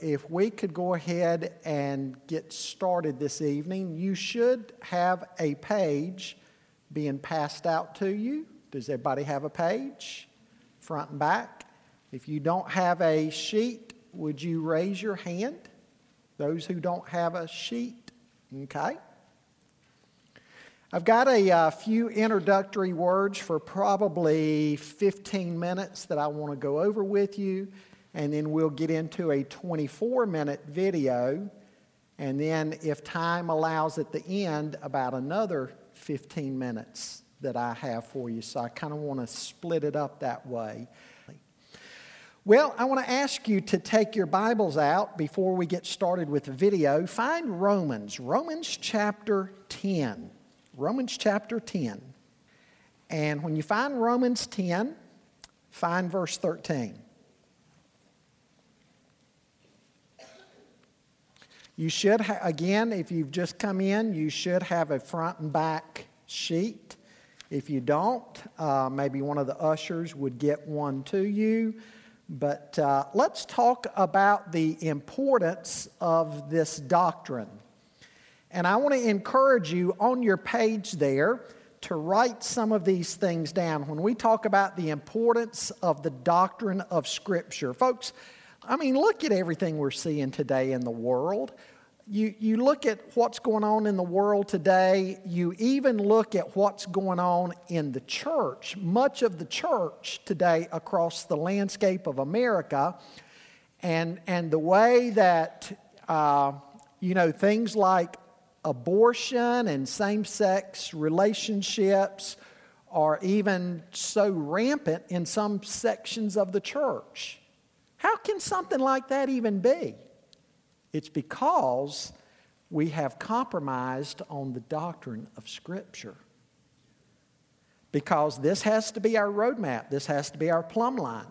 If we could go ahead and get started this evening, you should have a page being passed out to you. Does everybody have a page, front and back? If you don't have a sheet, would you raise your hand? Those who don't have a sheet, okay? I've got a uh, few introductory words for probably 15 minutes that I want to go over with you and then we'll get into a 24 minute video. And then, if time allows at the end, about another 15 minutes that I have for you. So I kind of want to split it up that way. Well, I want to ask you to take your Bibles out before we get started with the video. Find Romans, Romans chapter 10. Romans chapter 10. And when you find Romans 10, find verse 13. You should, ha- again, if you've just come in, you should have a front and back sheet. If you don't, uh, maybe one of the ushers would get one to you. But uh, let's talk about the importance of this doctrine. And I want to encourage you on your page there to write some of these things down when we talk about the importance of the doctrine of Scripture. Folks, I mean, look at everything we're seeing today in the world. You, you look at what's going on in the world today, you even look at what's going on in the church. Much of the church today across the landscape of America, and, and the way that, uh, you know, things like abortion and same sex relationships are even so rampant in some sections of the church. How can something like that even be? It's because we have compromised on the doctrine of Scripture. Because this has to be our roadmap, this has to be our plumb line.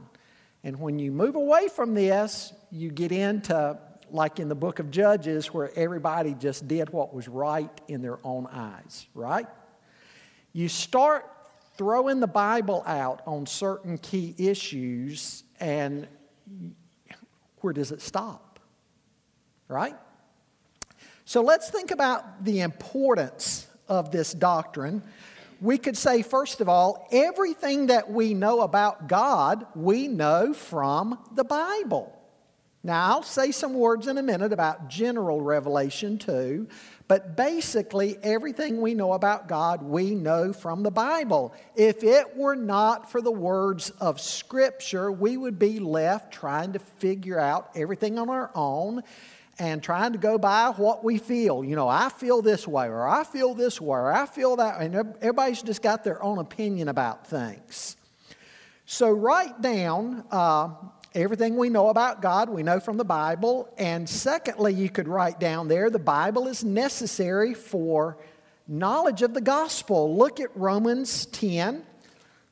And when you move away from this, you get into, like in the book of Judges, where everybody just did what was right in their own eyes, right? You start throwing the Bible out on certain key issues, and where does it stop? Right? So let's think about the importance of this doctrine. We could say, first of all, everything that we know about God, we know from the Bible. Now, I'll say some words in a minute about general revelation too, but basically, everything we know about God, we know from the Bible. If it were not for the words of Scripture, we would be left trying to figure out everything on our own and trying to go by what we feel. You know, I feel this way, or I feel this way, or I feel that, and everybody's just got their own opinion about things. So, write down uh, everything we know about God, we know from the Bible. And secondly, you could write down there the Bible is necessary for knowledge of the gospel. Look at Romans 10.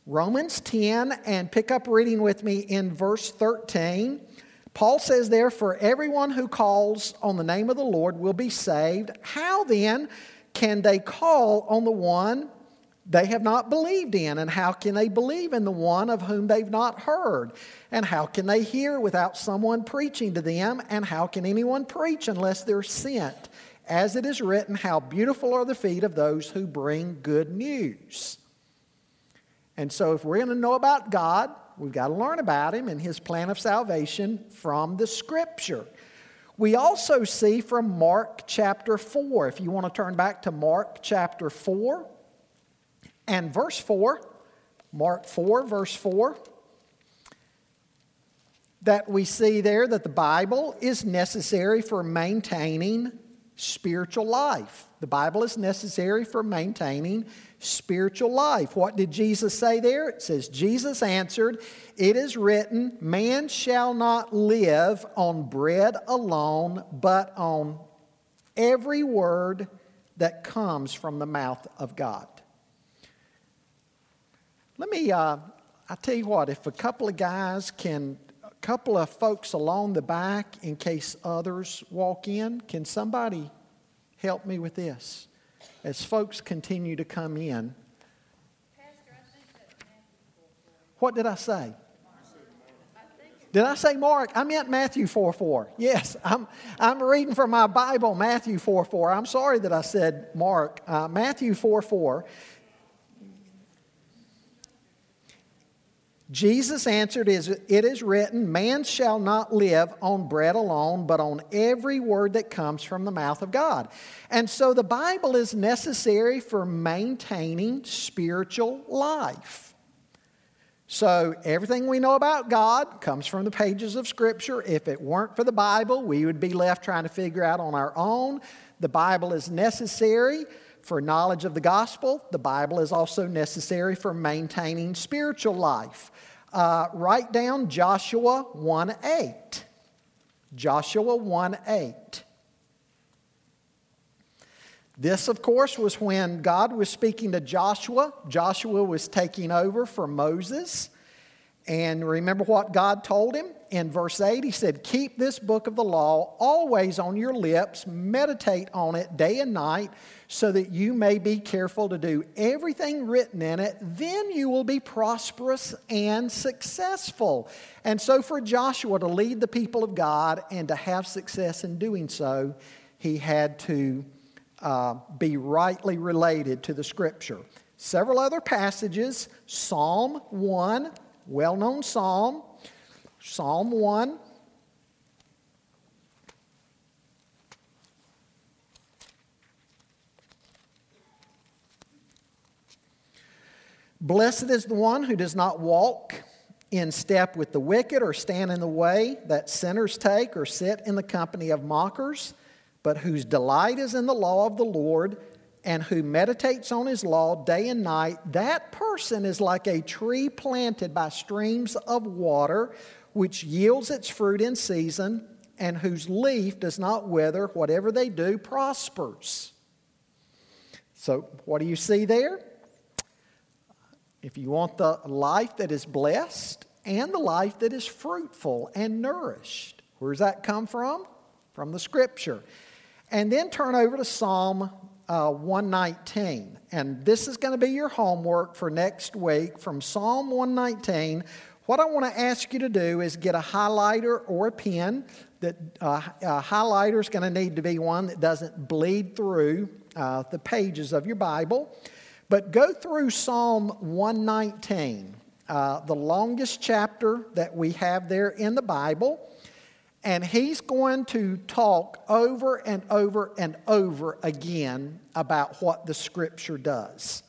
Romans 10, and pick up reading with me in verse 13. Paul says there, For everyone who calls on the name of the Lord will be saved. How then can they call on the one they have not believed in? And how can they believe in the one of whom they've not heard? And how can they hear without someone preaching to them? And how can anyone preach unless they're sent? As it is written, How beautiful are the feet of those who bring good news. And so, if we're going to know about God, we've got to learn about Him and His plan of salvation from the Scripture. We also see from Mark chapter 4, if you want to turn back to Mark chapter 4, and verse 4, Mark 4, verse 4, that we see there that the Bible is necessary for maintaining spiritual life. The Bible is necessary for maintaining spiritual life. What did Jesus say there? It says, Jesus answered, It is written, Man shall not live on bread alone, but on every word that comes from the mouth of God. Let me, uh, I tell you what, if a couple of guys can, a couple of folks along the back, in case others walk in, can somebody help me with this? As folks continue to come in, what did I say? Did I say Mark? I meant Matthew 4 4. Yes, I'm, I'm reading from my Bible, Matthew 4 4. I'm sorry that I said Mark. Uh, Matthew 4 4. Jesus answered, It is written, Man shall not live on bread alone, but on every word that comes from the mouth of God. And so the Bible is necessary for maintaining spiritual life. So everything we know about God comes from the pages of Scripture. If it weren't for the Bible, we would be left trying to figure out on our own. The Bible is necessary for knowledge of the gospel. The Bible is also necessary for maintaining spiritual life. Uh, write down Joshua 1 8. Joshua 1 8. This, of course, was when God was speaking to Joshua. Joshua was taking over for Moses. And remember what God told him? In verse 8, he said, Keep this book of the law always on your lips, meditate on it day and night, so that you may be careful to do everything written in it. Then you will be prosperous and successful. And so, for Joshua to lead the people of God and to have success in doing so, he had to uh, be rightly related to the scripture. Several other passages Psalm 1, well known psalm. Psalm 1. Blessed is the one who does not walk in step with the wicked or stand in the way that sinners take or sit in the company of mockers, but whose delight is in the law of the Lord and who meditates on his law day and night. That person is like a tree planted by streams of water which yields its fruit in season, and whose leaf does not wither. Whatever they do prospers. So, what do you see there? If you want the life that is blessed and the life that is fruitful and nourished, where does that come from? From the scripture. And then turn over to Psalm uh, 119. And this is going to be your homework for next week from Psalm 119. What I want to ask you to do is get a highlighter or a pen. That uh, a highlighter is going to need to be one that doesn't bleed through uh, the pages of your Bible. But go through Psalm 119, uh, the longest chapter that we have there in the Bible. And he's going to talk over and over and over again about what the Scripture does.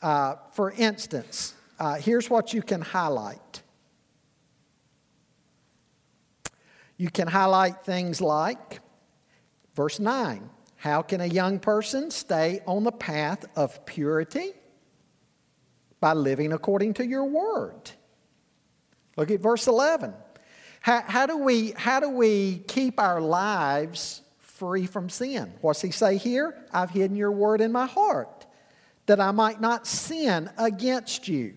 Uh, for instance, uh, here's what you can highlight. You can highlight things like verse 9 How can a young person stay on the path of purity? By living according to your word. Look at verse 11. How, how, do we, how do we keep our lives free from sin? What's he say here? I've hidden your word in my heart that I might not sin against you.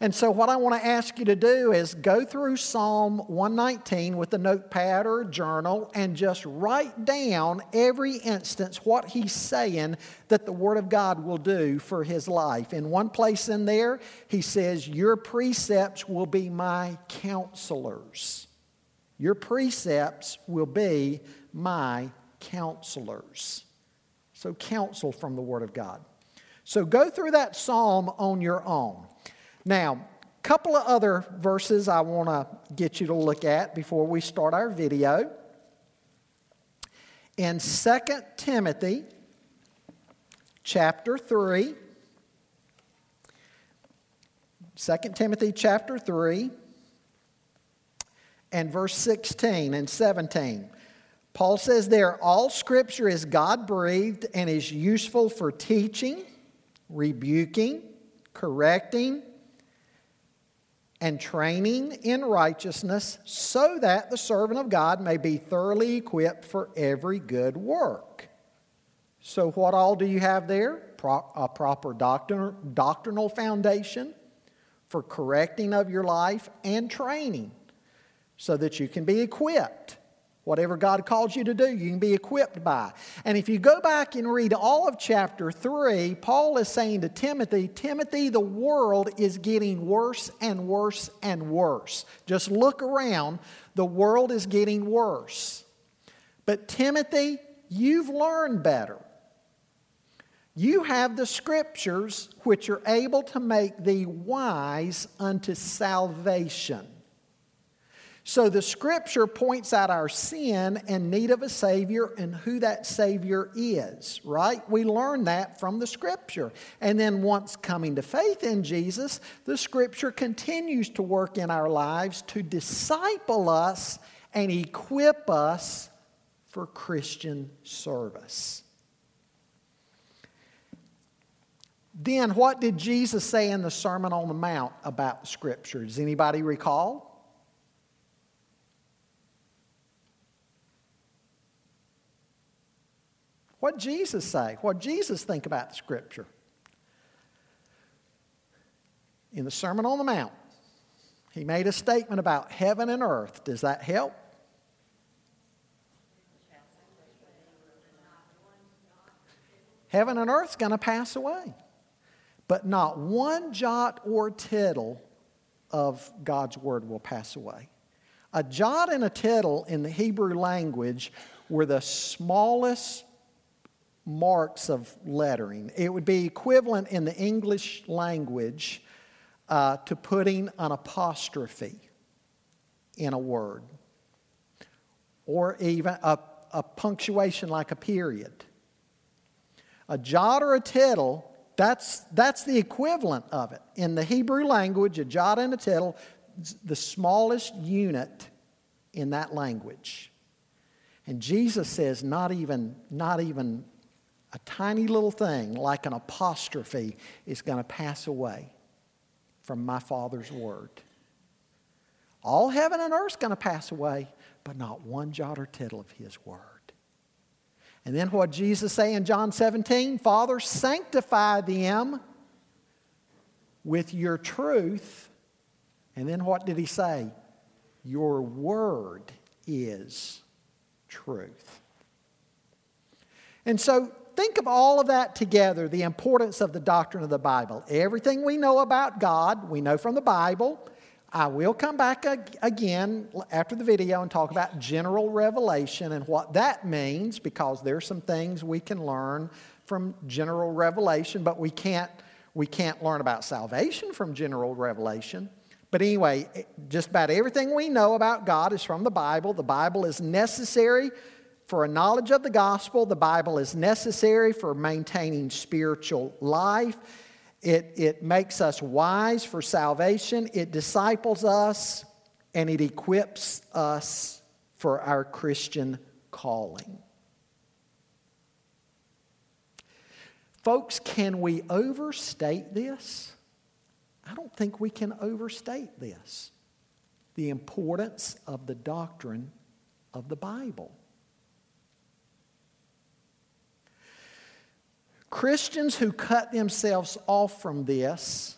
And so, what I want to ask you to do is go through Psalm 119 with a notepad or a journal and just write down every instance what he's saying that the Word of God will do for his life. In one place in there, he says, Your precepts will be my counselors. Your precepts will be my counselors. So, counsel from the Word of God. So, go through that psalm on your own. Now, a couple of other verses I want to get you to look at before we start our video. In 2 Timothy chapter 3, 2 Timothy chapter 3 and verse 16 and 17. Paul says there, all scripture is God breathed and is useful for teaching, rebuking, correcting, and training in righteousness, so that the servant of God may be thoroughly equipped for every good work. So, what all do you have there? Pro- a proper doctrinal, doctrinal foundation for correcting of your life and training so that you can be equipped Whatever God calls you to do, you can be equipped by. And if you go back and read all of chapter 3, Paul is saying to Timothy, Timothy, the world is getting worse and worse and worse. Just look around, the world is getting worse. But Timothy, you've learned better. You have the scriptures which are able to make thee wise unto salvation. So the scripture points out our sin and need of a Savior and who that Savior is, right? We learn that from the scripture. And then once coming to faith in Jesus, the scripture continues to work in our lives to disciple us and equip us for Christian service. Then, what did Jesus say in the Sermon on the Mount about Scripture? Does anybody recall? What Jesus say? What Jesus think about the Scripture? In the Sermon on the Mount, he made a statement about heaven and earth. Does that help? Heaven and earth's going to pass away. But not one jot or tittle of God's word will pass away. A jot and a tittle in the Hebrew language were the smallest marks of lettering. It would be equivalent in the English language uh, to putting an apostrophe in a word, or even a, a punctuation like a period. A jot or a tittle, that's, that's the equivalent of it. In the Hebrew language, a jot and a tittle, the smallest unit in that language. And Jesus says, not even, not even a tiny little thing like an apostrophe is going to pass away from my Father's word. All heaven and earth is going to pass away, but not one jot or tittle of His word. And then what Jesus say in John 17? Father, sanctify them with your truth. And then what did He say? Your word is truth. And so think of all of that together the importance of the doctrine of the Bible. Everything we know about God, we know from the Bible. I will come back again after the video and talk about general revelation and what that means because there's some things we can learn from general revelation, but we can't, we can't learn about salvation from general revelation. But anyway, just about everything we know about God is from the Bible. The Bible is necessary for a knowledge of the gospel, the Bible is necessary for maintaining spiritual life. It, it makes us wise for salvation, it disciples us, and it equips us for our Christian calling. Folks, can we overstate this? I don't think we can overstate this the importance of the doctrine of the Bible. Christians who cut themselves off from this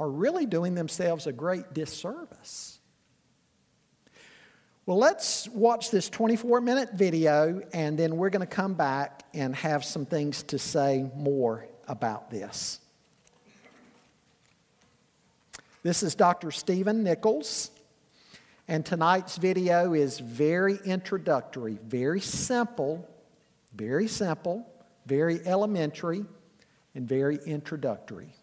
are really doing themselves a great disservice. Well, let's watch this 24 minute video and then we're going to come back and have some things to say more about this. This is Dr. Stephen Nichols, and tonight's video is very introductory, very simple, very simple very elementary and very introductory.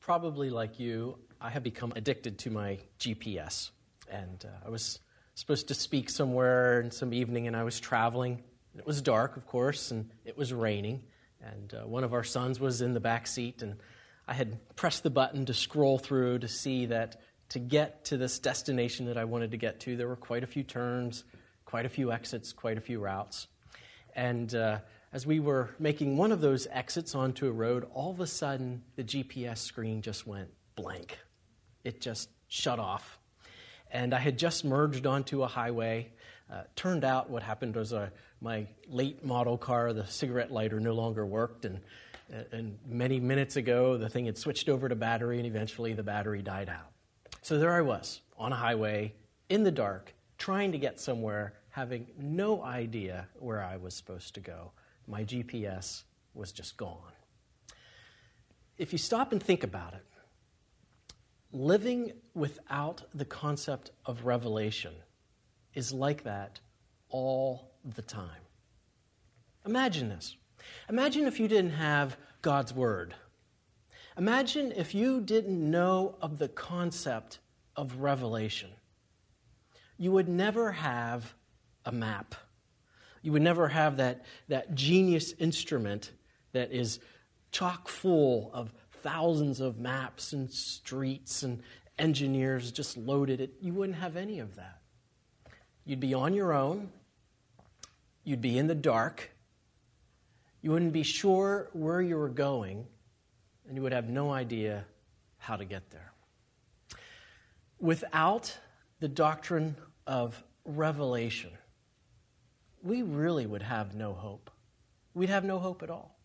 Probably like you, I have become addicted to my GPS. And uh, I was supposed to speak somewhere in some evening, and I was traveling. It was dark, of course, and it was raining. And uh, one of our sons was in the back seat, and I had pressed the button to scroll through to see that to get to this destination that I wanted to get to, there were quite a few turns, quite a few exits, quite a few routes. And uh, as we were making one of those exits onto a road, all of a sudden the GPS screen just went blank. It just shut off. And I had just merged onto a highway Uh, turned out what happened was uh, my late model car, the cigarette lighter, no longer worked, and, and many minutes ago the thing had switched over to battery, and eventually the battery died out. So there I was on a highway in the dark, trying to get somewhere, having no idea where I was supposed to go. My GPS was just gone. If you stop and think about it, living without the concept of revelation is like that all the time. Imagine this. Imagine if you didn't have God's Word. Imagine if you didn't know of the concept of revelation. You would never have a map. You would never have that, that genius instrument that is chock full of thousands of maps and streets and engineers just loaded it. You wouldn't have any of that. You'd be on your own. You'd be in the dark. You wouldn't be sure where you were going, and you would have no idea how to get there. Without the doctrine of revelation, we really would have no hope. We'd have no hope at all.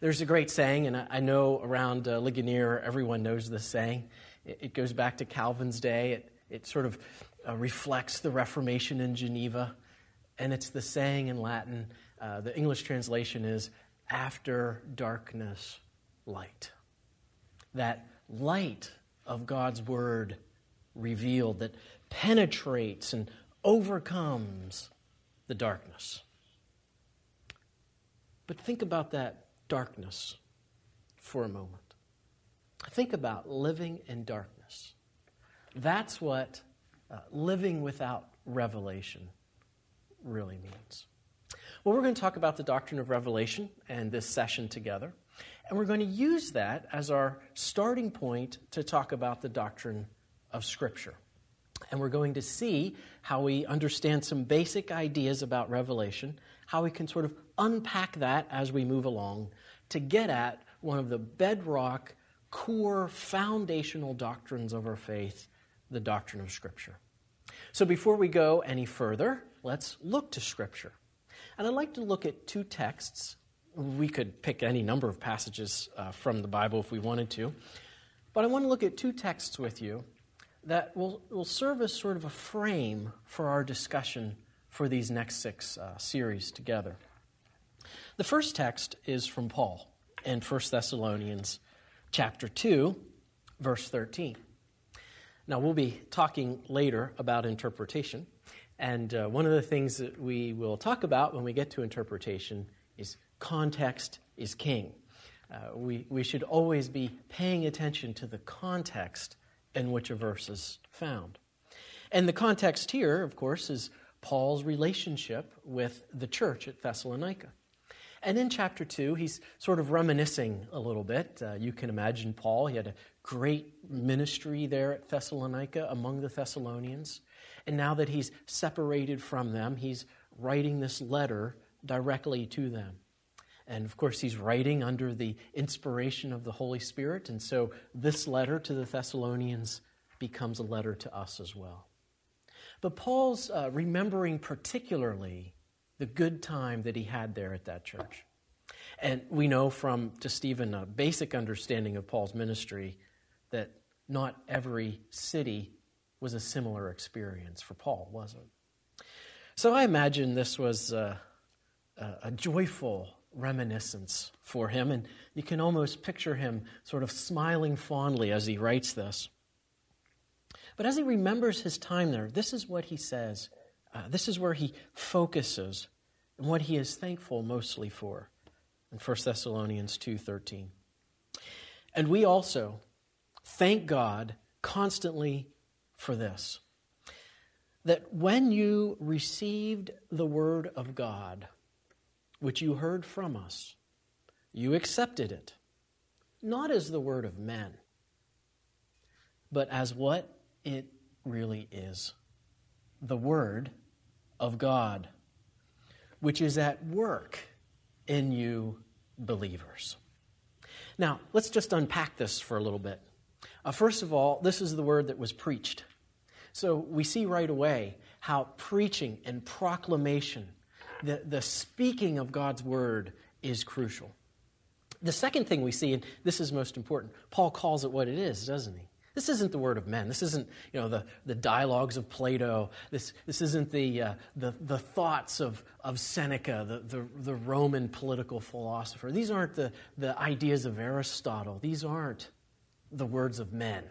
There's a great saying, and I know around uh, Ligonier everyone knows this saying. It, it, goes back to Calvin's day. It, it sort of uh, reflects the Reformation in Geneva, and it's the saying in Latin. Uh, the English translation is after darkness, light. That light of God's word revealed that penetrates and overcomes the darkness. But think about that darkness for a moment. Think about living in darkness. That's what uh, living without revelation really means. Well, we're going to talk about the doctrine of revelation and this session together. And we're going to use that as our starting point to talk about the doctrine of Scripture. And we're going to see how we understand some basic ideas about revelation, how we can sort of unpack that as we move along to get at one of the bedrock, core, foundational doctrines of our faith, the doctrine of Scripture. So before we go any further, let's look to Scripture. And I'd like to look at two texts. We could pick any number of passages uh, from the Bible if we wanted to. But I want to look at two texts with you that will, will serve as sort of a frame for our discussion for these next six uh, series together. The first text is from Paul in 1 Thessalonians chapter 2, verse 13. Now, we'll be talking later about interpretation. And uh, one of the things that we will talk about when we get to interpretation is context is king. Uh, we, we should always be paying attention to the context in which a verse is found. And the context here, of course, is Paul's relationship with the church at Thessalonica. And in chapter 2, he's sort of reminiscing a little bit. Uh, you can imagine Paul, he had a great ministry there at Thessalonica among the Thessalonians. And now that he's separated from them, he's writing this letter directly to them. And of course, he's writing under the inspiration of the Holy Spirit. And so this letter to the Thessalonians becomes a letter to us as well. But Paul's uh, remembering particularly the good time that he had there at that church. And we know from just even a basic understanding of Paul's ministry that not every city was a similar experience for Paul, was it? So I imagine this was a, a, a joyful reminiscence for him, and you can almost picture him sort of smiling fondly as he writes this. But as he remembers his time there, this is what he says. Uh, this is where he focuses and what he is thankful mostly for in 1 Thessalonians 2:13. And we also thank God constantly for this that when you received the word of God which you heard from us, you accepted it, not as the word of men, but as what it really is the word of God, which is at work in you believers. Now, let's just unpack this for a little bit. Uh, first of all, this is the word that was preached. So we see right away how preaching and proclamation, the, the speaking of God's word, is crucial. The second thing we see, and this is most important, Paul calls it what it is, doesn't he? This isn't the word of men. This isn't, you know, the, the dialogues of Plato. This, this isn't the, uh, the, the thoughts of, of Seneca, the, the, the Roman political philosopher. These aren't the, the ideas of Aristotle. These aren't the words of men.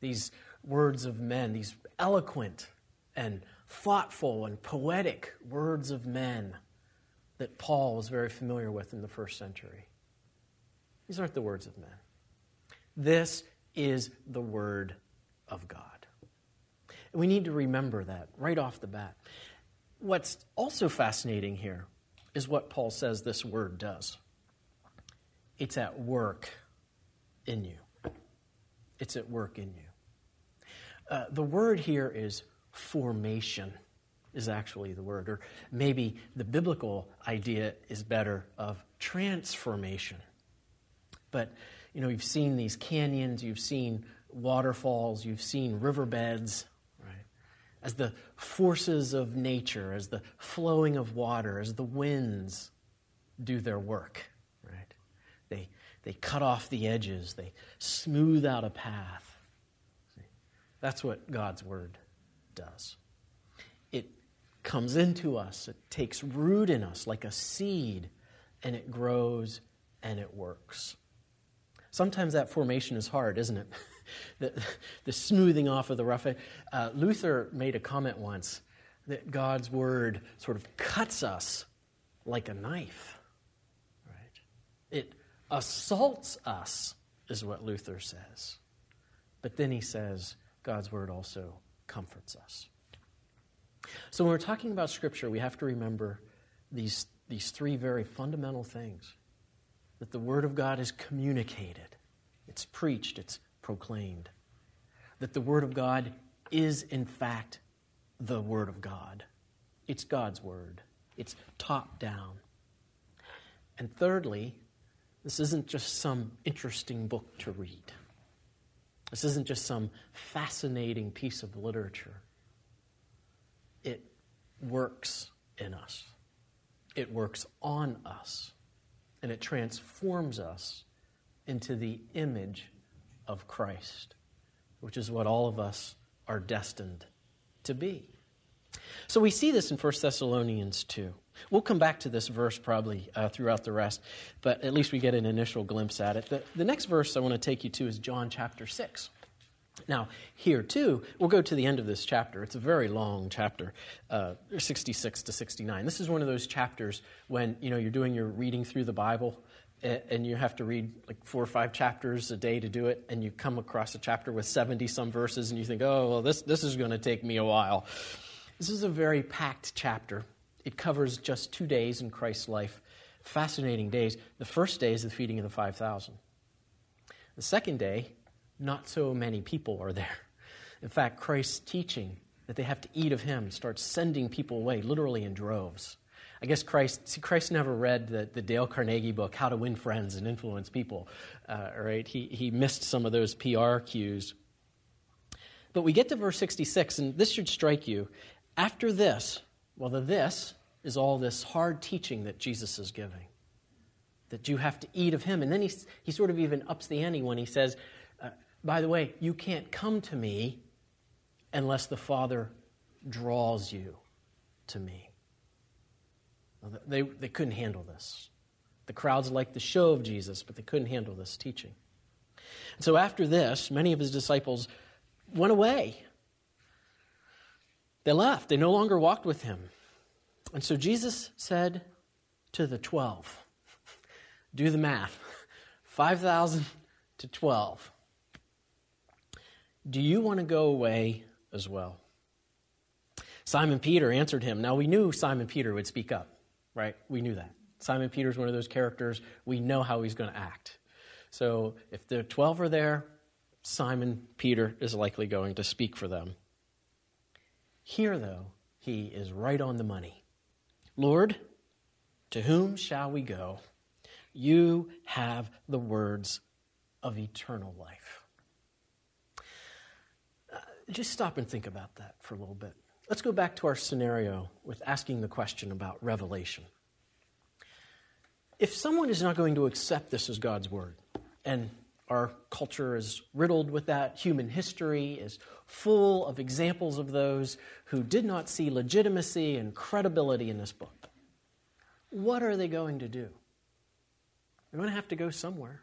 These words of men, these eloquent and thoughtful and poetic words of men that Paul was very familiar with in the first century. These aren't the words of men. This is the Word of God. And we need to remember that right off the bat. What's also fascinating here is what Paul says this Word does it's at work in you. It's at work in you. Uh, the word here is formation, is actually the word. Or maybe the biblical idea is better of transformation. But, you know, you've seen these canyons, you've seen waterfalls, you've seen riverbeds, right? As the forces of nature, as the flowing of water, as the winds do their work, right? They, they cut off the edges, they smooth out a path. That's what God's Word does. It comes into us, it takes root in us like a seed, and it grows and it works. Sometimes that formation is hard, isn't it? the, the, smoothing off of the rough. Uh, Luther made a comment once that God's word sort of cuts us like a knife. Right? It assaults us, is what Luther says. But then he says God's word also comforts us. So when we're talking about Scripture, we have to remember these, these three very fundamental things that the Word of God is communicated, it's preached, it's proclaimed. That the Word of God is, in fact, the Word of God. It's God's Word, it's top down. And thirdly, this isn't just some interesting book to read. This isn't just some fascinating piece of literature. It works in us, it works on us and it transforms us into the image of Christ, which is what all of us are destined to be. So we see this in 1 Thessalonians 2. We'll come back to this verse probably uh, throughout the rest, but at least we get an initial glimpse at it. The, the next verse I want to take you to is John chapter 6. Now, here too, we'll go to the end of this chapter. It's a very long chapter, uh, 66 to 69. This is one of those chapters when you know you're doing your reading through the Bible, and you have to read like four or five chapters a day to do it, and you come across a chapter with 70 some verses, and you think, oh, well, this, this is going to take me a while. This is a very packed chapter. It covers just two days in Christ's life. Fascinating days. The first day is the feeding of the 5,000. The second day not so many people are there. In fact, Christ's teaching that they have to eat of him starts sending people away, literally in droves. I guess Christ, see, Christ never read the, the Dale Carnegie book, How to Win Friends and Influence People, uh, right? He, he missed some of those PR cues. But we get to verse 66, and this should strike you. After this, well, the this is all this hard teaching that Jesus is giving, that you have to eat of him. And then he, he sort of even ups the ante when he says, uh, by the way, you can't come to me unless the Father draws you to me. They, they couldn't handle this. The crowds liked the show of Jesus, but they couldn't handle this teaching. And so after this, many of his disciples went away. They left. They no longer walked with him. And so Jesus said to the 12, do the math 5,000 to 12. Do you want to go away as well? Simon Peter answered him. Now, we knew Simon Peter would speak up, right? We knew that. Simon Peter is one of those characters. We know how he's going to act. So, if the 12 are there, Simon Peter is likely going to speak for them. Here, though, he is right on the money. Lord, to whom shall we go? You have the words of eternal life uh, just stop and think about that for a little bit. Let's go back to our scenario with asking the question about revelation. If someone is not going to accept this as God's word, and our culture is riddled with that, human history is full of examples of those who did not see legitimacy and credibility in this book, what are they going to do? They're going to have to go somewhere.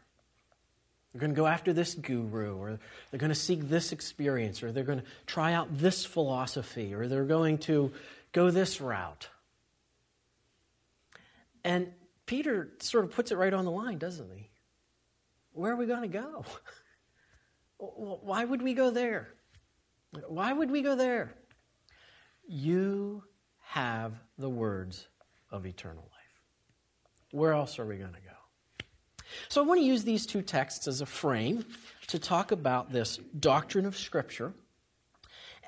They're going to go after this guru, or they're going to seek this experience, or they're going to try out this philosophy, or they're going to go this route. And Peter sort of puts it right on the line, doesn't he? Where are we going to go? Why would we go there? Why would we go there? You have the words of eternal life. Where else are we going to go? So I want to use these two texts as a frame to talk about this doctrine of Scripture.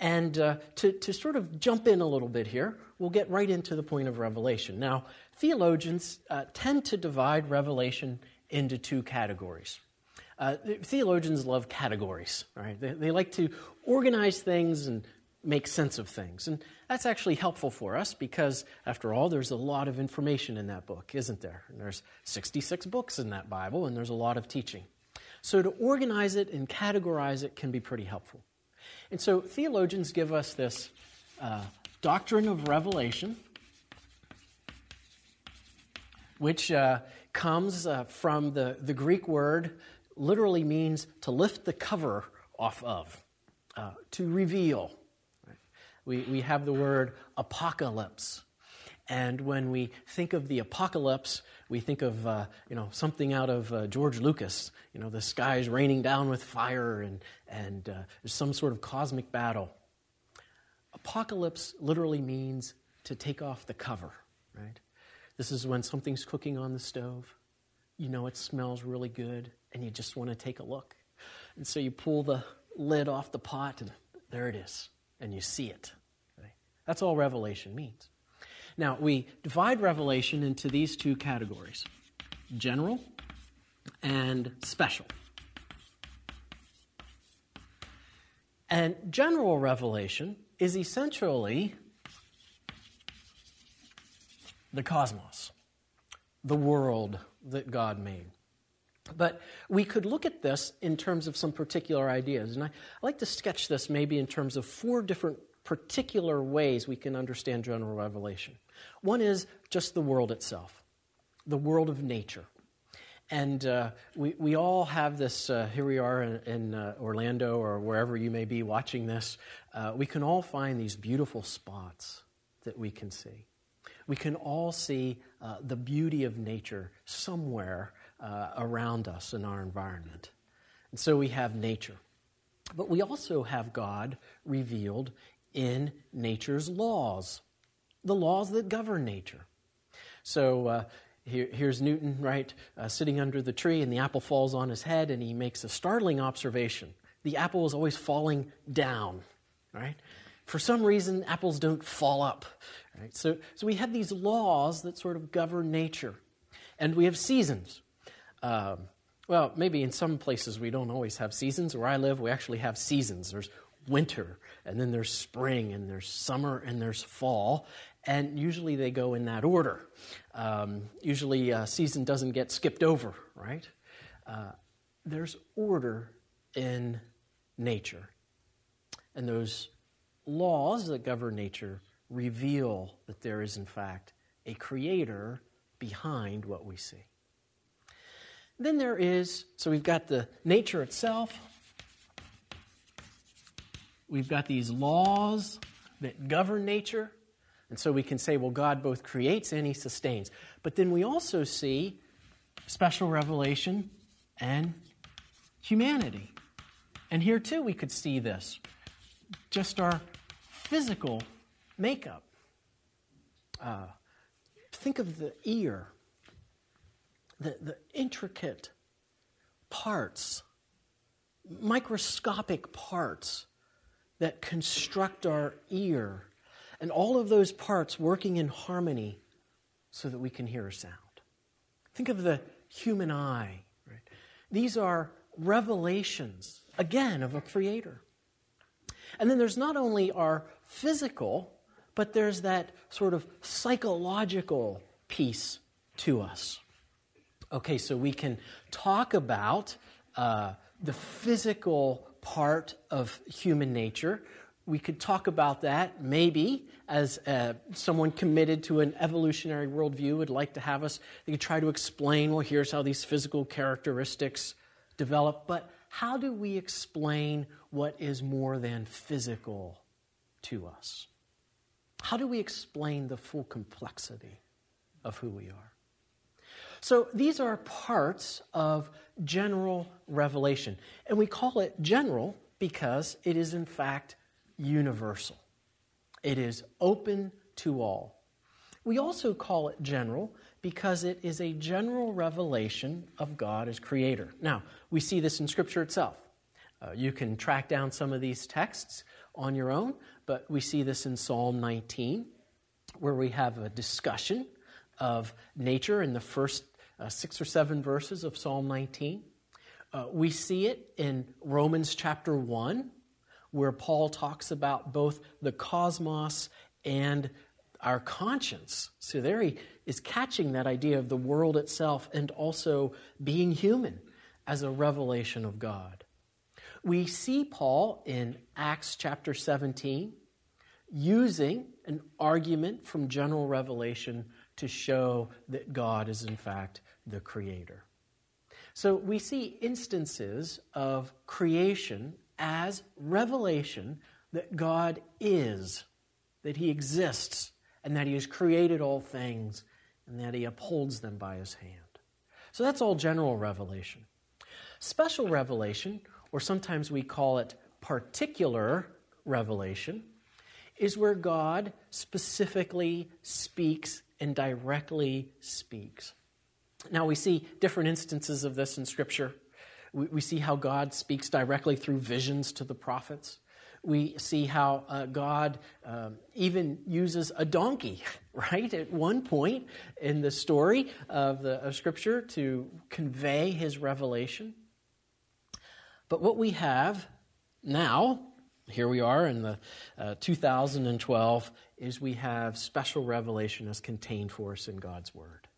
And uh, to, to sort of jump in a little bit here, we'll get right into the point of revelation. Now, theologians uh, tend to divide revelation into two categories. Uh, theologians love categories, right? They, they like to organize things and make sense of things. And that's actually helpful for us because, after all, there's a lot of information in that book, isn't there? And there's 66 books in that Bible, and there's a lot of teaching. So, to organize it and categorize it can be pretty helpful. And so, theologians give us this uh, doctrine of revelation, which uh, comes uh, from the, the Greek word, literally means to lift the cover off of, uh, to reveal we, we have the word apocalypse. And when we think of the apocalypse, we think of uh, you know something out of uh, George Lucas. You know, the sky is raining down with fire, and and uh, there's some sort of cosmic battle. Apocalypse literally means to take off the cover. Right. This is when something's cooking on the stove. You know it smells really good, and you just want to take a look. And so you pull the lid off the pot, and there it is, and you see it. That's all revelation means. Now, we divide revelation into these two categories general and special. And general revelation is essentially the cosmos, the world that God made. But we could look at this in terms of some particular ideas. And I, I like to sketch this maybe in terms of four different particular ways we can understand general revelation. One is just the world itself, the world of nature. And uh, we, we all have this, uh, here we are in, in uh, Orlando or wherever you may be watching this, uh, we can all find these beautiful spots that we can see. We can all see uh, the beauty of nature somewhere uh, around us in our environment. And so we have nature. But we also have God revealed in nature's laws, the laws that govern nature. So uh, here, here's Newton, right, uh, sitting under the tree, and the apple falls on his head, and he makes a startling observation. The apple is always falling down, right? For some reason, apples don't fall up. Right? So, so we have these laws that sort of govern nature. And we have seasons. Um, well, maybe in some places we don't always have seasons. Where I live, we actually have seasons. There's winter, and then there's spring, and there's summer, and there's fall. And usually they go in that order. Um, usually a season doesn't get skipped over, right? Uh, there's order in nature. And those laws that govern nature reveal that there is, in fact, a creator behind what we see. Then there is, so we've got the nature itself, we've got these laws that govern nature. And so we can say, well, God both creates and he sustains. But then we also see special revelation and humanity. And here too we could see this just our physical makeup. Uh, think of the ear, the, the intricate parts, microscopic parts that construct our ear, and all of those parts working in harmony so that we can hear a sound. Think of the human eye. Right? These are revelations, again, of a creator. And then there's not only our physical, but there's that sort of psychological piece to us. Okay, so we can talk about uh, the physical part of human nature. We could talk about that maybe as uh, someone committed to an evolutionary worldview would like to have us. They could try to explain, well, here's how these physical characteristics develop. But how do we explain what is more than physical to us? How do we explain the full complexity of who we are? So these are parts of general revelation. And we call it general because it is, in fact, universal. It is open to all. We also call it general because it is a general revelation of God as creator. Now, we see this in Scripture itself. Uh, you can track down some of these texts on your own, but we see this in Psalm 19, where we have a discussion of nature in the first uh, six or seven verses of Psalm 19. Uh, we see it in Romans chapter 1, where Paul talks about both the cosmos and our conscience. So there he is catching that idea of the world itself and also being human as a revelation of God. We see Paul in Acts chapter 17 using an argument from general revelation to show that God is, in fact, the creator. So we see instances of creation as revelation that God is, that He exists, and that He has created all things, and that He upholds them by His hand. So that's all general revelation. Special revelation, or sometimes we call it particular revelation, is where God specifically speaks and directly speaks. Now, we see different instances of this in Scripture. We, we see how God speaks directly through visions to the prophets. We see how uh, God um, even uses a donkey, right, at one point in the story of, the, of Scripture to convey his revelation. But what we have now, here we are in the uh, 2012, is we have special revelation as contained for us in God's Word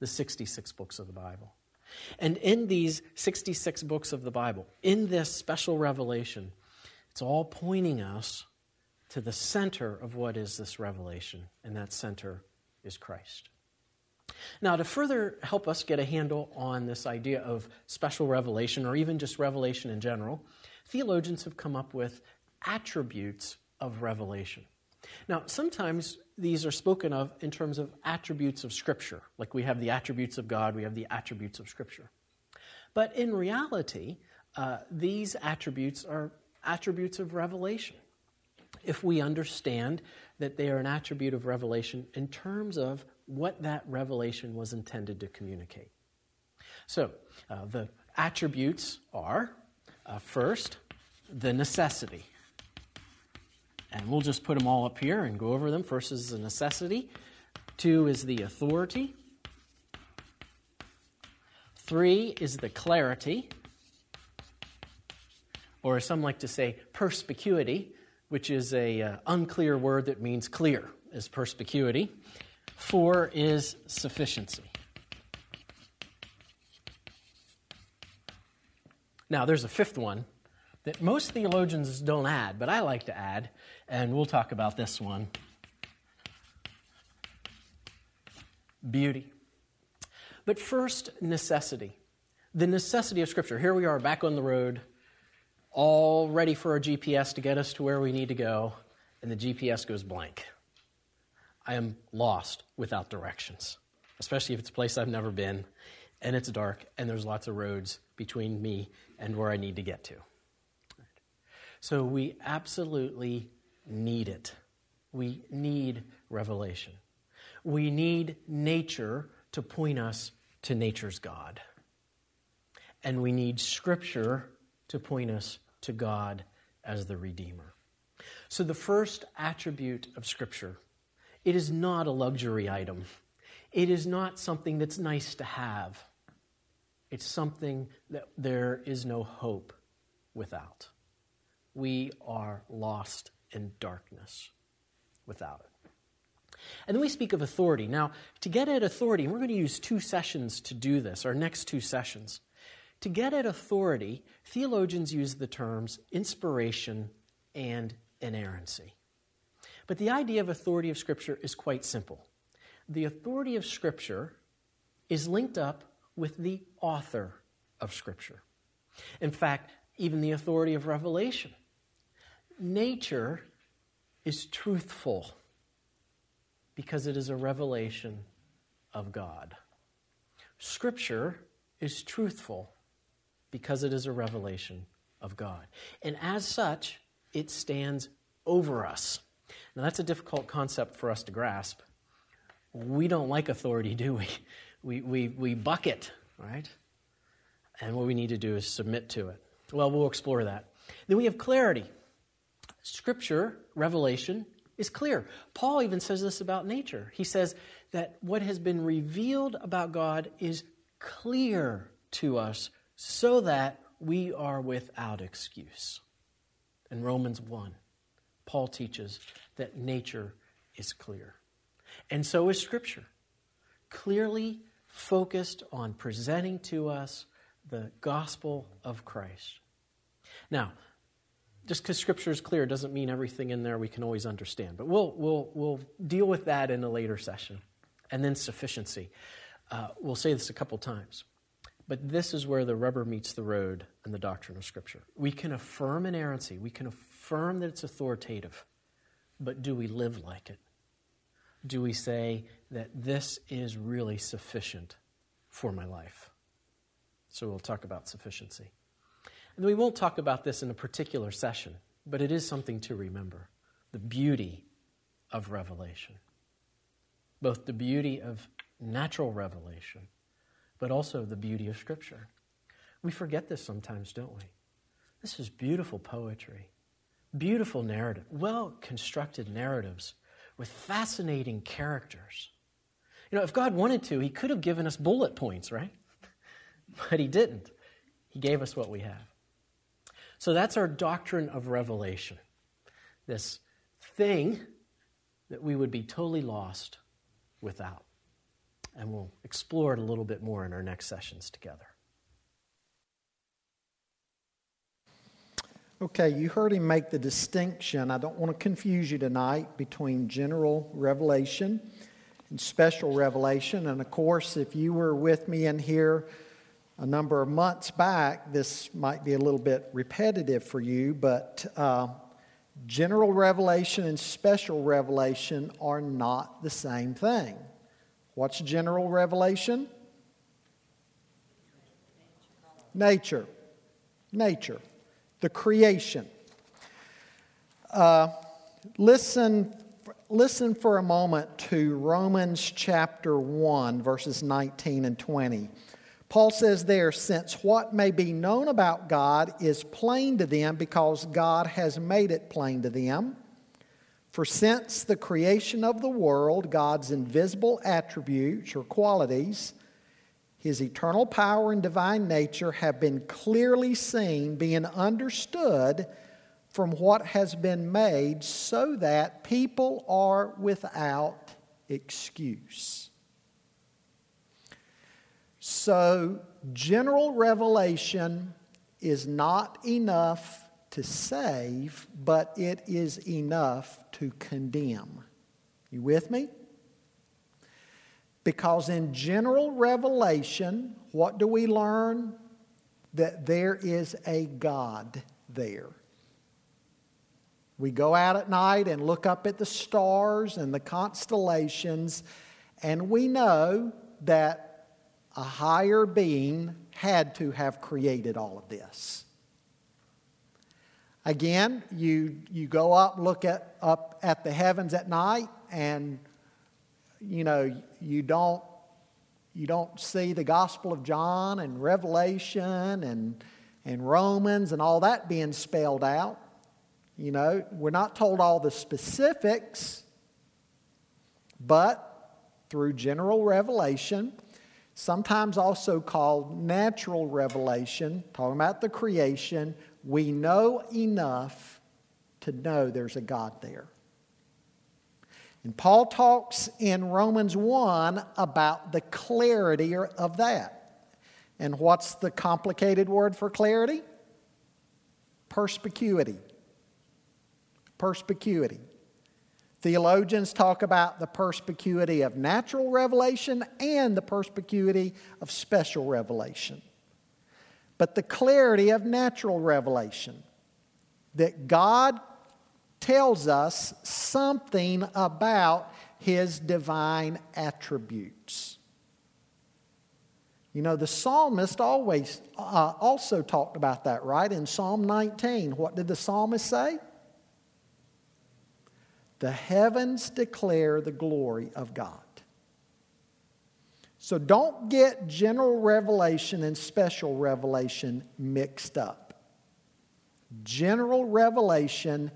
the 66 books of the Bible. And in these 66 books of the Bible, in this special revelation, it's all pointing us to the center of what is this revelation, and that center is Christ. Now, to further help us get a handle on this idea of special revelation, or even just revelation in general, theologians have come up with attributes of revelation. Now, sometimes these are spoken of in terms of attributes of Scripture. Like we have the attributes of God, we have the attributes of Scripture. But in reality, uh, these attributes are attributes of revelation. If we understand that they are an attribute of revelation in terms of what that revelation was intended to communicate. So, uh, the attributes are uh, first, the necessity. And we'll just put them all up here and go over them. First is the necessity, two is the authority, three is the clarity, or as some like to say, perspicuity, which is a uh, unclear word that means clear, is perspicuity. Four is sufficiency. Now, there's a fifth one that most theologians don't add, but I like to add, and we'll talk about this one beauty. But first, necessity. The necessity of Scripture. Here we are back on the road, all ready for our GPS to get us to where we need to go, and the GPS goes blank. I am lost without directions, especially if it's a place I've never been, and it's dark, and there's lots of roads between me and where I need to get to. So we absolutely need it. We need revelation. We need nature to point us to nature's God. And we need Scripture to point us to God as the Redeemer. So, the first attribute of Scripture, it is not a luxury item. It is not something that's nice to have. It's something that there is no hope without. we are lost in darkness without it. And then we speak of authority. Now, to get at authority, we're going to use two sessions to do this, our next two sessions. To get at authority, theologians use the terms inspiration and inerrancy. But the idea of authority of Scripture is quite simple. The authority of Scripture is linked up with the author of Scripture. In fact, even the authority of revelation. Nature is truthful because it is a revelation of God. Scripture is truthful because it is a revelation of God. And as such, it stands over us. Now, that's a difficult concept for us to grasp. We don't like authority, do we? We, we, we buck it, right? And what we need to do is submit to it. Well, we'll explore that. Then we have clarity. Scripture, revelation, is clear. Paul even says this about nature. He says that what has been revealed about God is clear to us so that we are without excuse. In Romans 1, Paul teaches that nature is clear. And so is Scripture, clearly focused on presenting to us the gospel of Christ. Now, just because Scripture is clear doesn't mean everything in there we can always understand. But we'll, we'll, we'll deal with that in a later session. And then sufficiency. Uh, we'll say this a couple times. But this is where the rubber meets the road in the doctrine of Scripture. We can affirm inerrancy, we can affirm that it's authoritative, but do we live like it? Do we say that this is really sufficient for my life? So we'll talk about sufficiency. And we won't talk about this in a particular session, but it is something to remember the beauty of revelation. Both the beauty of natural revelation, but also the beauty of Scripture. We forget this sometimes, don't we? This is beautiful poetry, beautiful narrative, well constructed narratives with fascinating characters. You know, if God wanted to, He could have given us bullet points, right? But He didn't. He gave us what we have. So that's our doctrine of revelation. This thing that we would be totally lost without. And we'll explore it a little bit more in our next sessions together. Okay, you heard him make the distinction. I don't want to confuse you tonight between general revelation and special revelation. And of course, if you were with me in here a number of months back, this might be a little bit repetitive for you, but uh, general revelation and special revelation are not the same thing. What's general revelation? Nature. Nature. The creation. Uh, listen, listen for a moment to Romans chapter 1, verses 19 and 20. Paul says there, since what may be known about God is plain to them because God has made it plain to them. For since the creation of the world, God's invisible attributes or qualities, his eternal power and divine nature have been clearly seen, being understood from what has been made, so that people are without excuse. So, general revelation is not enough to save, but it is enough to condemn. You with me? Because in general revelation, what do we learn? That there is a God there. We go out at night and look up at the stars and the constellations, and we know that a higher being had to have created all of this. Again, you, you go up, look at, up at the heavens at night, and you know, you don't, you don't see the Gospel of John and Revelation and, and Romans and all that being spelled out. You know, we're not told all the specifics, but through general revelation, sometimes also called natural revelation, talking about the creation, we know enough to know there's a God there. And Paul talks in Romans 1 about the clarity of that. And what's the complicated word for clarity? Perspicuity. Perspicuity. Theologians talk about the perspicuity of natural revelation and the perspicuity of special revelation. But the clarity of natural revelation that God tells us something about his divine attributes. You know, the psalmist always uh, also talked about that, right? In Psalm 19, what did the psalmist say? The heavens declare the glory of God. So don't get general revelation and special revelation mixed up. General revelation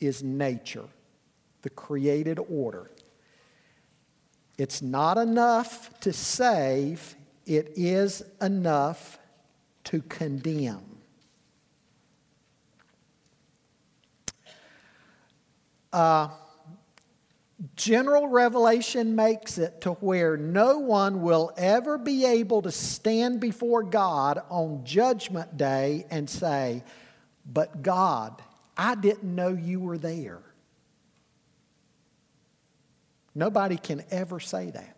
is nature, the created order. It's not enough to save, it is enough to condemn. Uh, general revelation makes it to where no one will ever be able to stand before God on Judgment Day and say, But God, I didn't know you were there. Nobody can ever say that.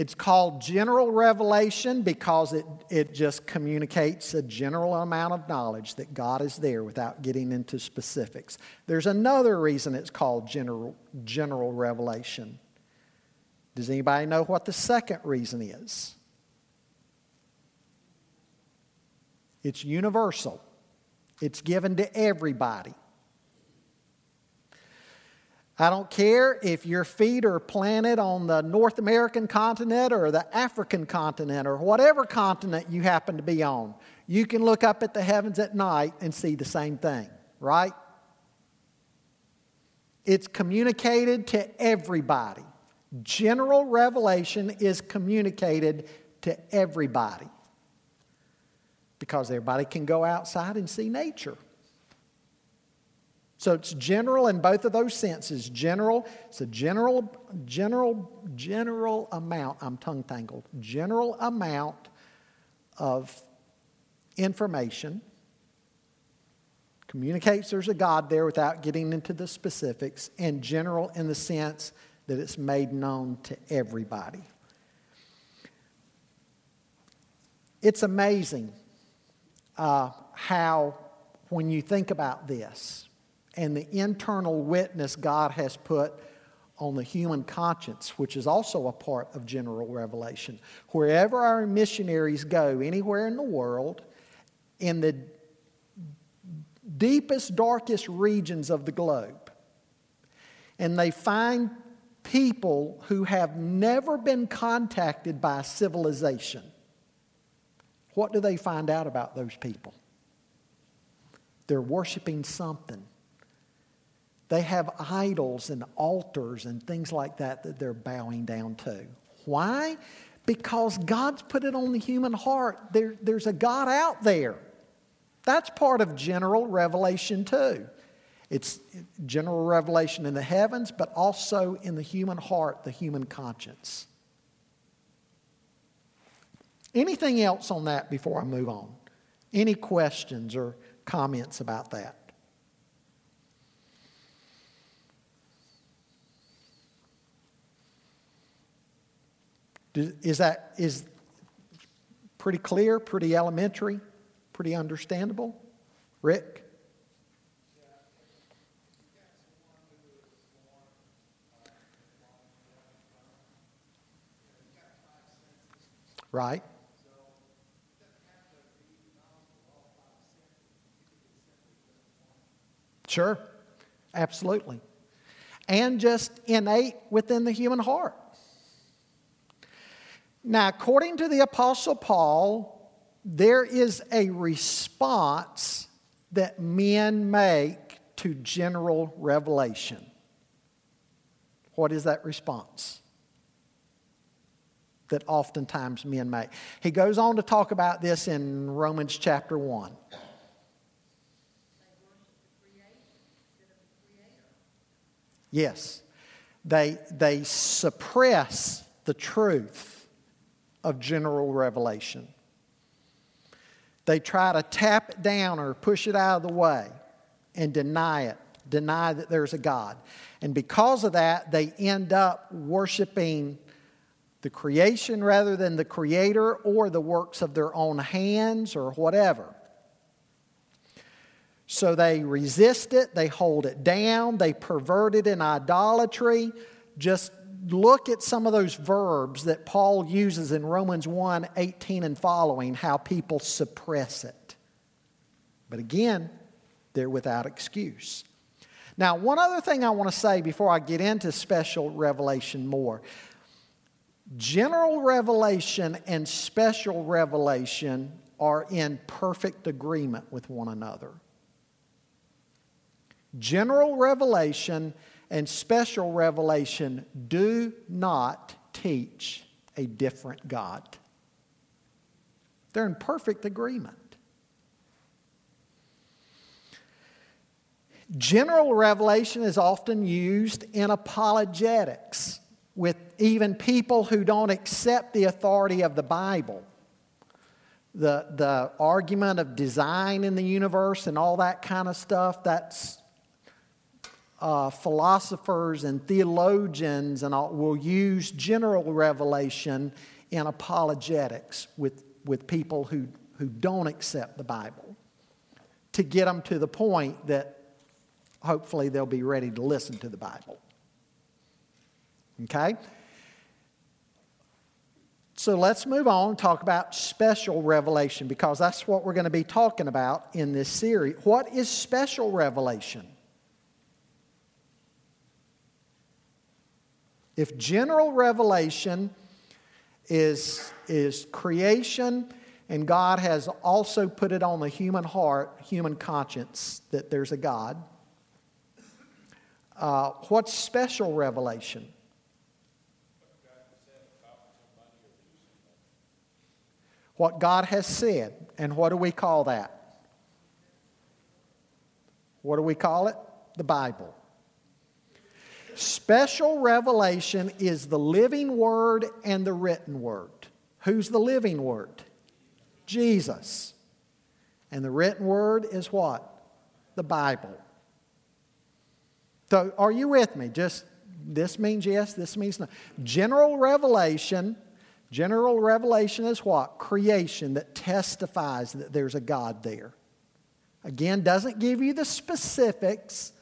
It's called general revelation because it, it just communicates a general amount of knowledge that God is there without getting into specifics. There's another reason it's called general, general revelation. Does anybody know what the second reason is? It's universal, it's given to everybody. I don't care if your feet are planted on the North American continent or the African continent or whatever continent you happen to be on. You can look up at the heavens at night and see the same thing, right? It's communicated to everybody. General revelation is communicated to everybody because everybody can go outside and see nature. So it's general in both of those senses. General, it's a general, general, general amount, I'm tongue tangled, general amount of information. Communicates there's a God there without getting into the specifics, and general in the sense that it's made known to everybody. It's amazing uh, how, when you think about this, and the internal witness God has put on the human conscience, which is also a part of general revelation. Wherever our missionaries go, anywhere in the world, in the deepest, darkest regions of the globe, and they find people who have never been contacted by civilization, what do they find out about those people? They're worshiping something. They have idols and altars and things like that that they're bowing down to. Why? Because God's put it on the human heart. There, there's a God out there. That's part of general revelation, too. It's general revelation in the heavens, but also in the human heart, the human conscience. Anything else on that before I move on? Any questions or comments about that? Is that is pretty clear, pretty elementary, pretty understandable? Rick? Right. Sure, absolutely. And just innate within the human heart. Now, according to the Apostle Paul, there is a response that men make to general revelation. What is that response? that oftentimes men make. He goes on to talk about this in Romans chapter 1. Yes. They, they suppress the truth of general revelation. They try to tap it down or push it out of the way and deny it, deny that there's a God. And because of that, they end up worshiping the creation rather than the creator or the works of their own hands or whatever. So they resist it, they hold it down, they pervert it in idolatry. Just look at some of those verbs that Paul uses in Romans 1 18 and following, how people suppress it. But again, they're without excuse. Now, one other thing I want to say before I get into special revelation more general revelation and special revelation are in perfect agreement with one another. General revelation and special revelation do not teach a different God. They're in perfect agreement. General revelation is often used in apologetics with even people who don't accept the authority of the Bible. The, the argument of design in the universe and all that kind of stuff, that's uh, philosophers and theologians and all, will use general revelation in apologetics with, with people who, who don't accept the Bible to get them to the point that hopefully they'll be ready to listen to the Bible. Okay? So let's move on and talk about special revelation because that's what we're going to be talking about in this series. What is special revelation? If general revelation is, is creation and God has also put it on the human heart, human conscience, that there's a God, uh, what's special revelation? What God has said. And what do we call that? What do we call it? The Bible. Special revelation is the living word and the written word. Who's the living word? Jesus. And the written word is what? The Bible. So, are you with me? Just this means yes, this means no. General revelation, general revelation is what? Creation that testifies that there's a God there. Again, doesn't give you the specifics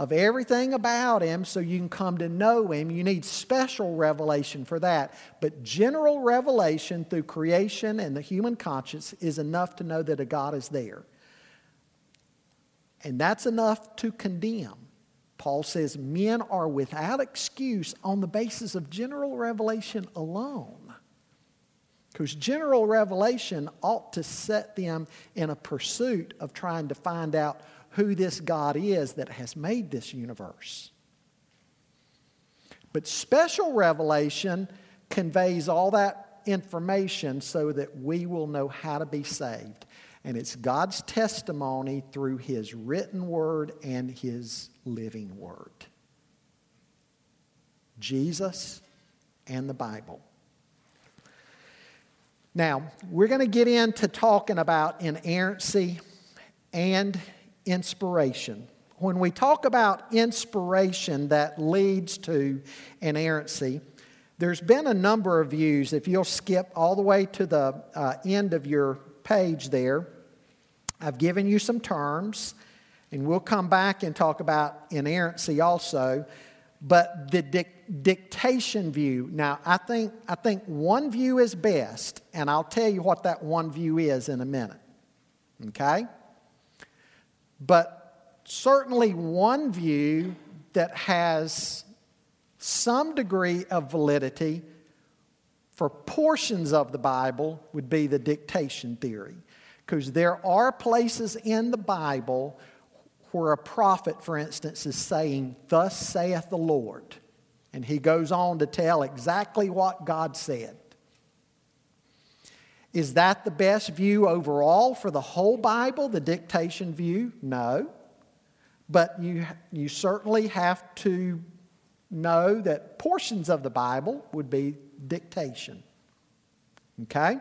of everything about Him so you can come to know Him. You need special revelation for that. But general revelation through creation and the human conscience is enough to know that a God is there. And that's enough to condemn. Paul says men are without excuse on the basis of general revelation alone. Because general revelation ought to set them in a pursuit of trying to find out who this God is that has made this universe. But special revelation conveys all that information so that we will know how to be saved. And it's God's testimony through His written word and His living word. Jesus and the Bible. Now, we're going to get into talking about inerrancy and inspiration. When we talk about inspiration that leads to inerrancy, there's been a number of views. If you'll skip all the way to the uh, end of your page there, I've given you some terms. And we'll come back and talk about inerrancy also. But the dic- dictation view, now I think, I think one view is best, and I'll tell you what that one view is in a minute. Okay? But certainly one view that has some degree of validity for portions of the Bible would be the dictation theory. Because there are places in the Bible where a prophet, for instance, is saying, Thus saith the Lord. And he goes on to tell exactly what God said. Is that the best view overall for the whole Bible, the dictation view? No. But you, you certainly have to know that portions of the Bible would be dictation. Okay?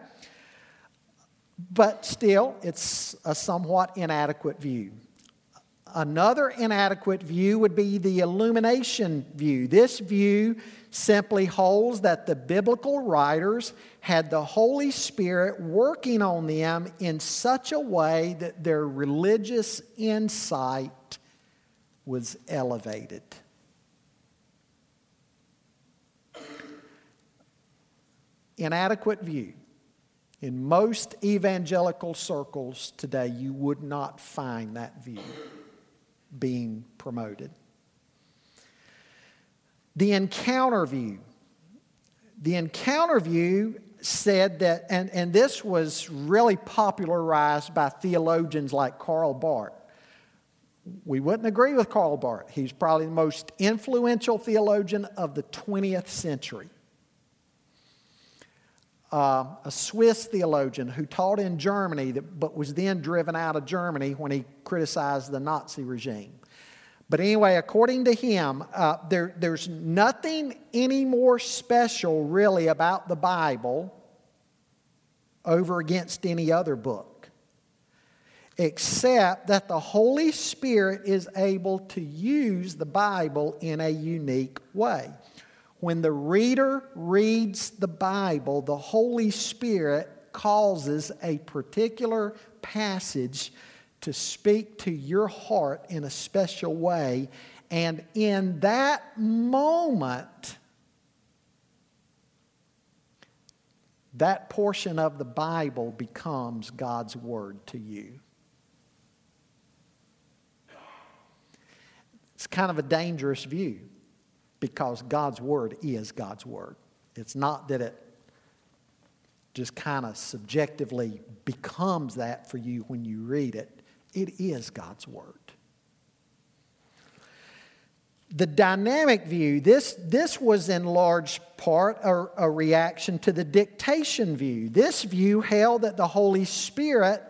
But still, it's a somewhat inadequate view. Another inadequate view would be the illumination view. This view simply holds that the biblical writers had the Holy Spirit working on them in such a way that their religious insight was elevated. Inadequate view. In most evangelical circles today, you would not find that view being promoted. The encounter view. The encounter view said that, and, and this was really popularized by theologians like Karl Barth. We wouldn't agree with Karl Barth. He's probably the most influential theologian of the 20th century. Uh, a Swiss theologian who taught in Germany, that, but was then driven out of Germany when he criticized the Nazi regime. But anyway, according to him, uh, there, there's nothing any more special really about the Bible over against any other book, except that the Holy Spirit is able to use the Bible in a unique way. When the reader reads the Bible, the Holy Spirit causes a particular passage to speak to your heart in a special way. And in that moment, that portion of the Bible becomes God's Word to you. It's kind of a dangerous view because God's Word is God's Word. It's not that it just kind of subjectively becomes that for you when you read it. It is God's Word. The dynamic view, this, this was in large part a, a reaction to the dictation view. This view held that the Holy Spirit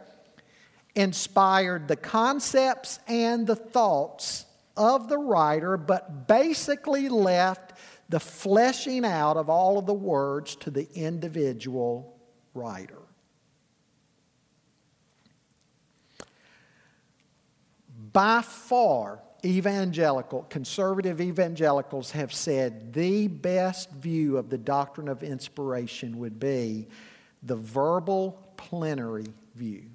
inspired the concepts and the thoughts of the writer, but basically left the fleshing out of all of the words to the individual writer. By far, evangelical, conservative evangelicals have said the best view of the doctrine of inspiration would be the verbal plenary view.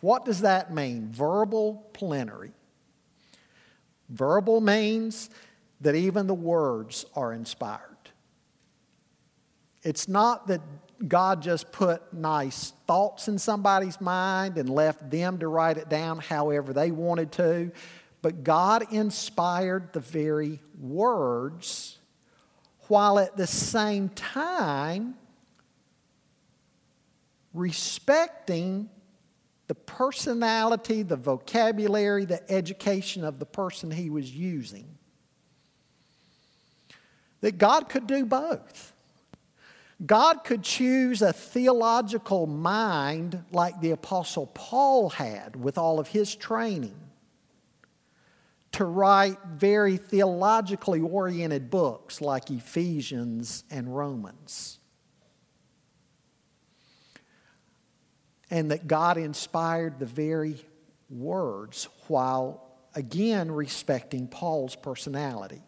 What does that mean? Verbal plenary. Verbal means that even the words are inspired. It's not that God just put nice thoughts in somebody's mind and left them to write it down however they wanted to. But God inspired the very words while at the same time respecting the personality, the vocabulary, the education of the person he was using. That God could do both. God could choose a theological mind like the Apostle Paul had with all of his training to write very theologically oriented books like Ephesians and Romans. And that God inspired the very words while again respecting Paul's personality.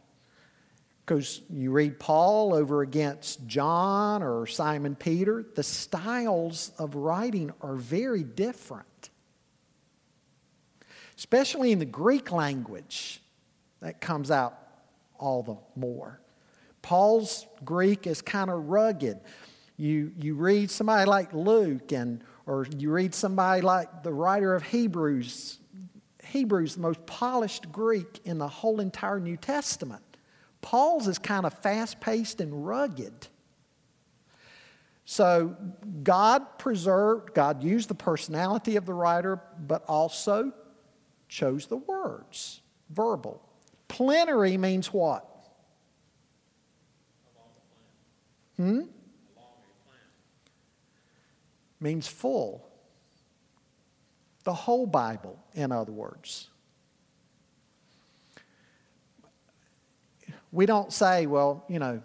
Because you read Paul over against John or Simon Peter, the styles of writing are very different. Especially in the Greek language, that comes out all the more. Paul's Greek is kind of rugged. You, you read somebody like Luke, and, or you read somebody like the writer of Hebrews. Hebrews, the most polished Greek in the whole entire New Testament. Paul's is kind of fast paced and rugged. So God preserved, God used the personality of the writer, but also chose the words, verbal. Plenary means what? Hmm? means full. The whole Bible, in other words. We don't say, well, you know,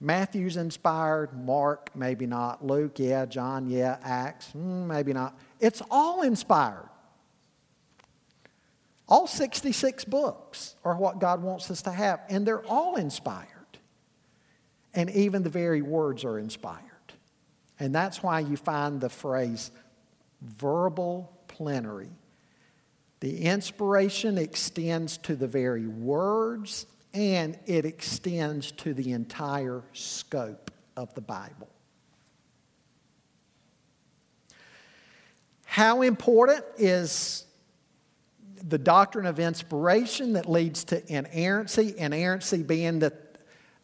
Matthew's inspired, Mark, maybe not, Luke, yeah, John, yeah, Acts, mm, maybe not. It's all inspired. All 66 books are what God wants us to have, and they're all inspired. And even the very words are inspired. And that's why you find the phrase verbal plenary. The inspiration extends to the very words and it extends to the entire scope of the Bible. How important is the doctrine of inspiration that leads to inerrancy? Inerrancy being that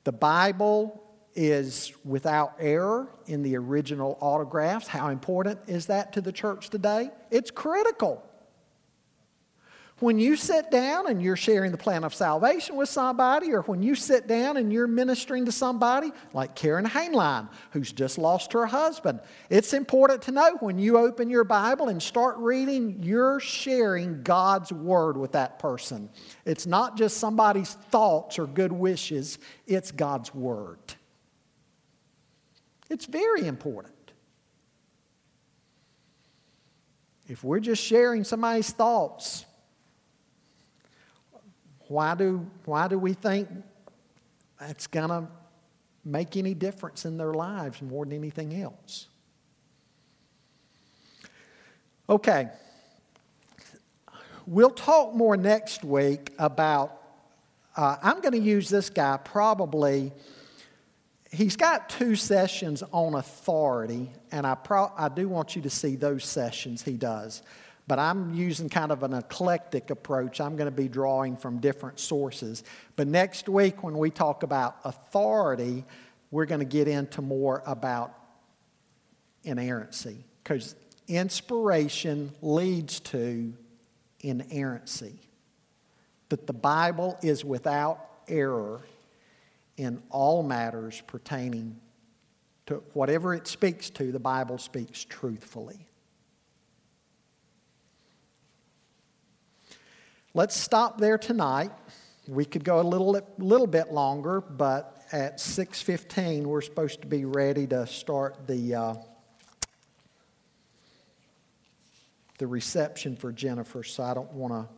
the Bible is without error in the original autographs. How important is that to the church today? It's critical. When you sit down and you're sharing the plan of salvation with somebody, or when you sit down and you're ministering to somebody, like Karen Hainline, who's just lost her husband, it's important to know when you open your Bible and start reading, you're sharing God's word with that person. It's not just somebody's thoughts or good wishes, it's God's word. It's very important. If we're just sharing somebody's thoughts, why do, why do we think that's going to make any difference in their lives more than anything else? Okay. We'll talk more next week about. Uh, I'm going to use this guy probably. He's got two sessions on authority, and I, pro- I do want you to see those sessions he does but I'm using kind of an eclectic approach. I'm going to be drawing from different sources. But next week, when we talk about authority, we're going to get into more about inerrancy because inspiration leads to inerrancy. That the Bible is without error in all matters pertaining to whatever it speaks to, the Bible speaks truthfully. Let's stop there tonight. We could go a little, little bit longer, but at 6.15 we're supposed to be ready to start the, uh, the reception for Jennifer, so I don't want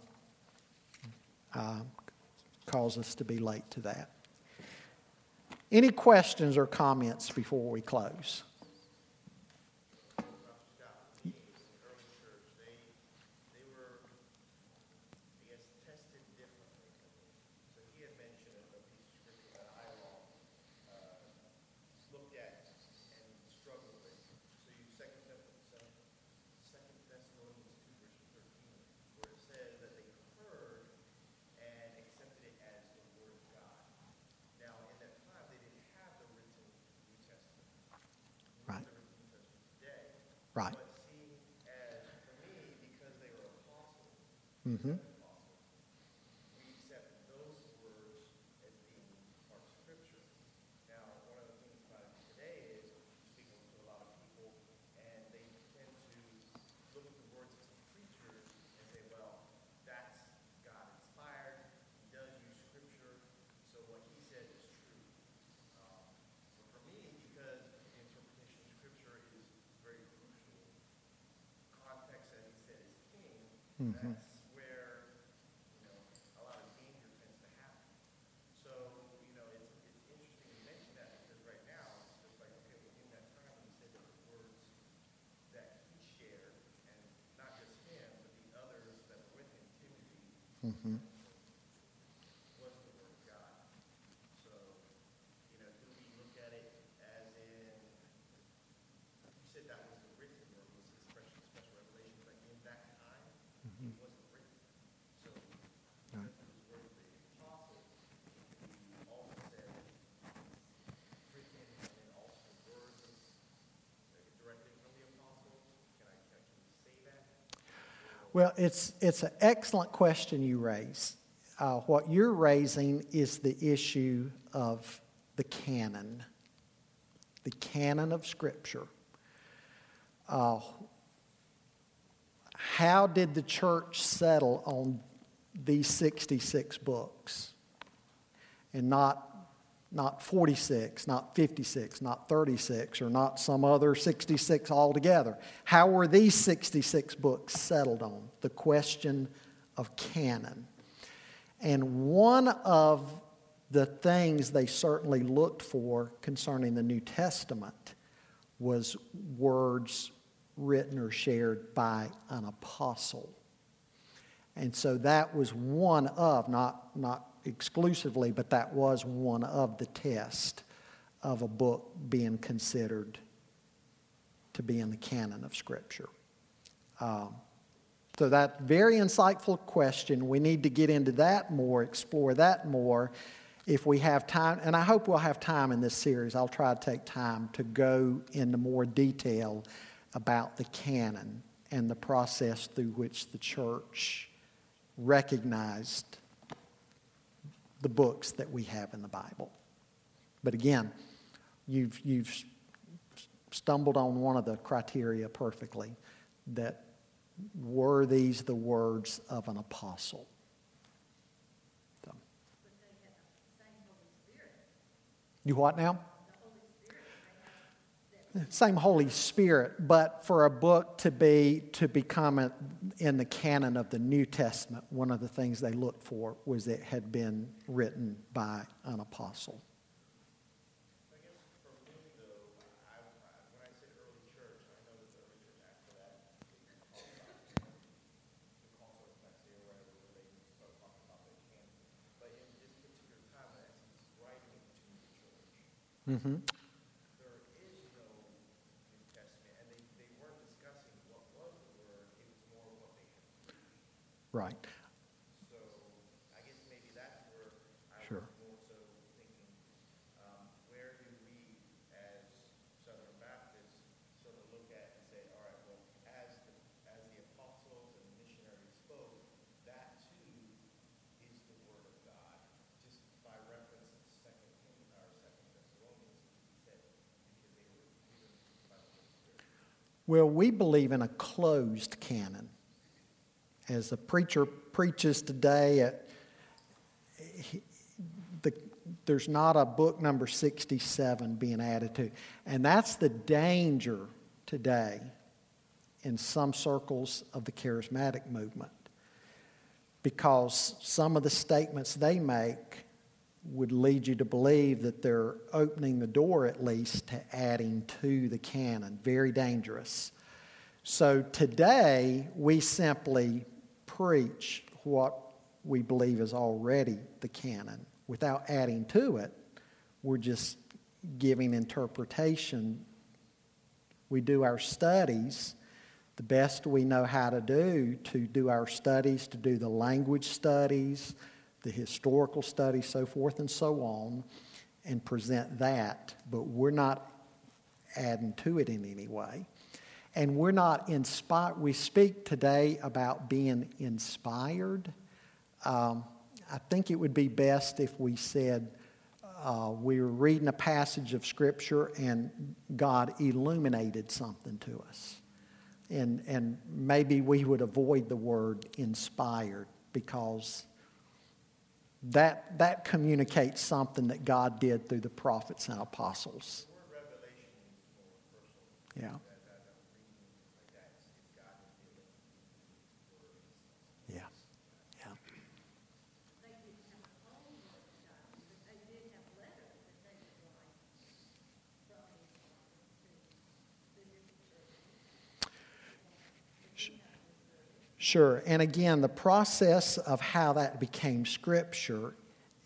to uh, cause us to be late to that. Any questions or comments before we close? Right. Mm-hmm. Mm-hmm. That's where you know a lot of danger tends to happen. So you know it's it's interesting you mention that because right now it's like okay in that time he said the words that he shared and not just him but the others that were with him Timothy. Mm-hmm. Well, it's, it's an excellent question you raise. Uh, what you're raising is the issue of the canon, the canon of Scripture. uh, how did the church settle on these 66 books and not, not 46, not 56, not 36, or not some other 66 altogether? How were these 66 books settled on? The question of canon. And one of the things they certainly looked for concerning the New Testament was words written or shared by an apostle. And so that was one of, not, not exclusively, but that was one of the tests of a book being considered to be in the canon of Scripture. Um, so that very insightful question. We need to get into that more, explore that more if we have time. And I hope we'll have time in this series. I'll try to take time to go into more detail about the canon and the process through which the church recognized the books that we have in the Bible. But again, you've, you've stumbled on one of the criteria perfectly that were these the words of an apostle? So. You what now? Same Holy Spirit, but for a book to be to become a, in the canon of the New Testament, one of the things they looked for was it had been written by an apostle. Mm-hmm. There is no New Testament, and they, they weren't discussing what was the word, it was more what they had. Right. So I guess maybe that's where I sure. was more so thinking, um, where do we, as Southern Baptists, sort of look at and say, all right, well, as the, as the apostles and missionaries spoke, that too is the word of God, just by reference to Second Timothy or Second Thessalonians, he said because they were given by the Holy Spirit. Well, we believe in a closed canon. As a preacher preaches today, at, he, the, there's not a book number 67 being added to. And that's the danger today in some circles of the charismatic movement. Because some of the statements they make would lead you to believe that they're opening the door, at least, to adding to the canon. Very dangerous. So today, we simply preach what we believe is already the canon without adding to it. We're just giving interpretation. We do our studies the best we know how to do to do our studies, to do the language studies, the historical studies, so forth and so on, and present that. But we're not adding to it in any way. And we're not inspired. We speak today about being inspired. Um, I think it would be best if we said uh, we were reading a passage of Scripture and God illuminated something to us. And, and maybe we would avoid the word inspired because that, that communicates something that God did through the prophets and apostles. Yeah. Yeah. Sure. And again, the process of how that became scripture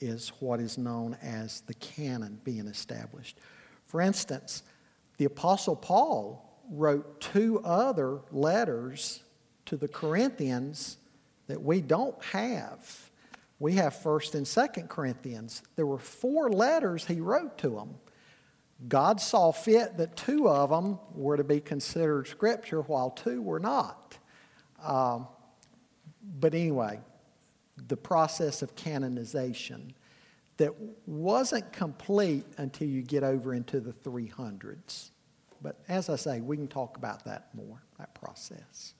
is what is known as the canon being established. For instance, the Apostle Paul wrote two other letters to the Corinthians that we don't have. We have 1st and 2nd Corinthians. There were four letters he wrote to them. God saw fit that two of them were to be considered scripture while two were not. Um, but anyway, the process of canonization that wasn't complete until you get over into the 300s. But as I say, we can talk about that more, that process.